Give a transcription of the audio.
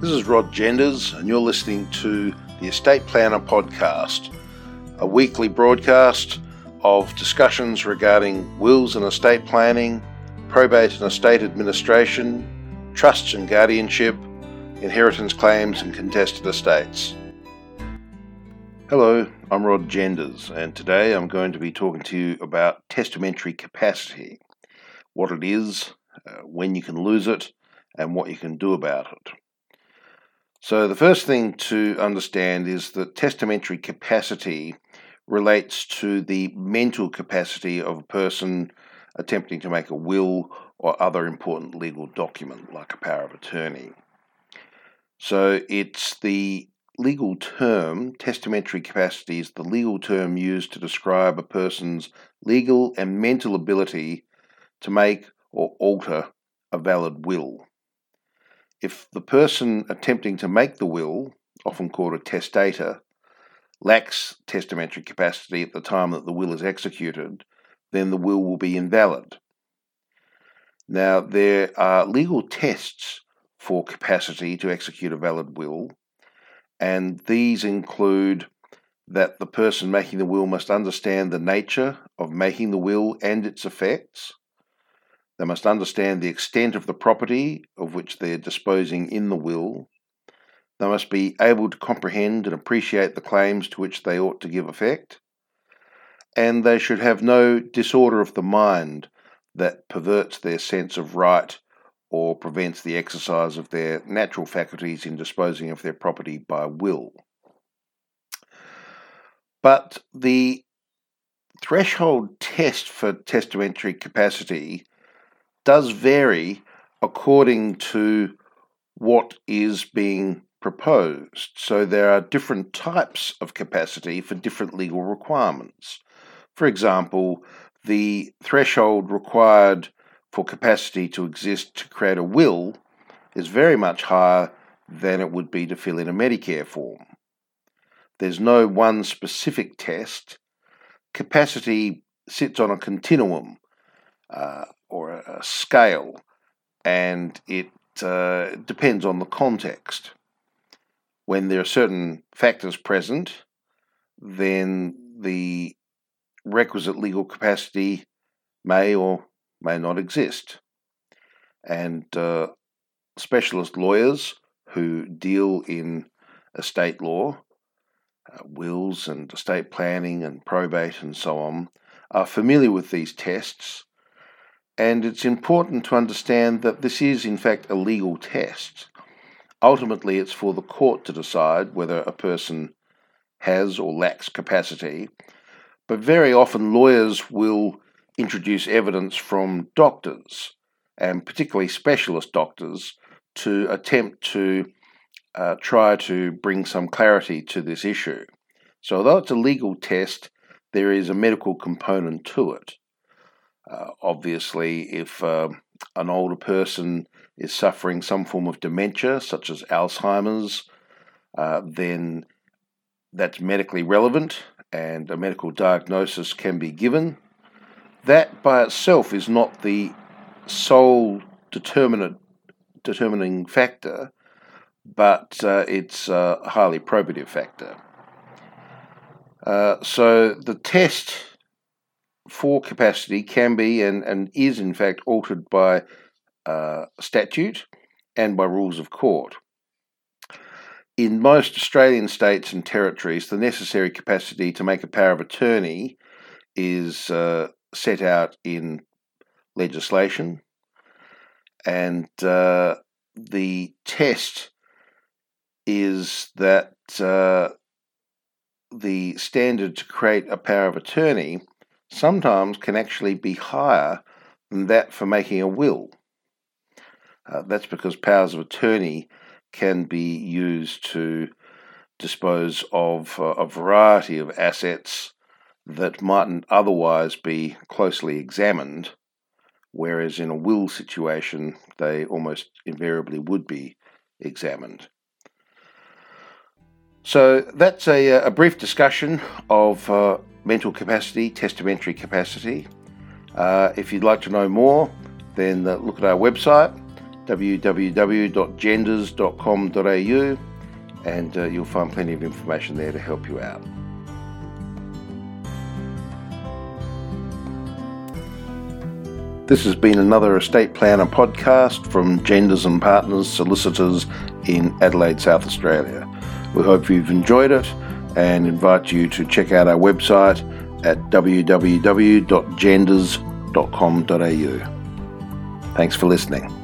This is Rod Genders, and you're listening to the Estate Planner Podcast, a weekly broadcast of discussions regarding wills and estate planning, probate and estate administration, trusts and guardianship, inheritance claims, and contested estates. Hello, I'm Rod Genders, and today I'm going to be talking to you about testamentary capacity what it is, uh, when you can lose it, and what you can do about it. So, the first thing to understand is that testamentary capacity relates to the mental capacity of a person attempting to make a will or other important legal document, like a power of attorney. So, it's the legal term, testamentary capacity is the legal term used to describe a person's legal and mental ability to make or alter a valid will if the person attempting to make the will, often called a testator, lacks testamentary capacity at the time that the will is executed, then the will will be invalid. Now, there are legal tests for capacity to execute a valid will, and these include that the person making the will must understand the nature of making the will and its effects, they must understand the extent of the property of which they are disposing in the will. They must be able to comprehend and appreciate the claims to which they ought to give effect. And they should have no disorder of the mind that perverts their sense of right or prevents the exercise of their natural faculties in disposing of their property by will. But the threshold test for testamentary capacity does vary according to what is being proposed. So there are different types of capacity for different legal requirements. For example, the threshold required for capacity to exist to create a will is very much higher than it would be to fill in a Medicare form. There's no one specific test. Capacity sits on a continuum. Uh, or a, scale, and it uh, depends on the context. When there are certain factors present, then the requisite legal capacity may or may not exist. And uh, specialist lawyers who deal in estate law, uh, wills and estate planning and probate and so on, are familiar with these tests and it's important to understand that this is, in fact, a legal test. Ultimately, it's for the court to decide whether a person has or lacks capacity, but very often lawyers will introduce evidence from doctors, and particularly specialist doctors, to attempt to uh, try to bring some clarity to this issue. So, although it's a legal test, there is a medical component to it. Uh, obviously, if uh, an older person is suffering some form of dementia, such as Alzheimer's, uh, then that's medically relevant and a medical diagnosis can be given. That by itself is not the sole determinant, determining factor, but uh, it's a highly probative factor. Uh, so the test for capacity can be and, and is in fact altered by uh, statute and by rules of court. In most Australian states and territories, the necessary capacity to make a power of attorney is uh, set out in legislation, and uh, the test is that uh, the standard to create a power of attorney sometimes can actually be higher than that for making a will. Uh, that's because powers of attorney can be used to dispose of uh, a variety of assets that mightn't otherwise be closely examined, whereas in a will situation, they almost invariably would be examined. So that's a, a brief discussion of uh, mental capacity, testamentary capacity. Uh, if you'd like to know more, then uh, look at our website www.genders.com.au, and uh, you'll find plenty of information there to help you out. This has been another Estate Planner podcast from Genders and Partners Solicitors in Adelaide, South Australia. We hope you've enjoyed it and invite you to check out our website at www.genders.com.au. Thanks for listening.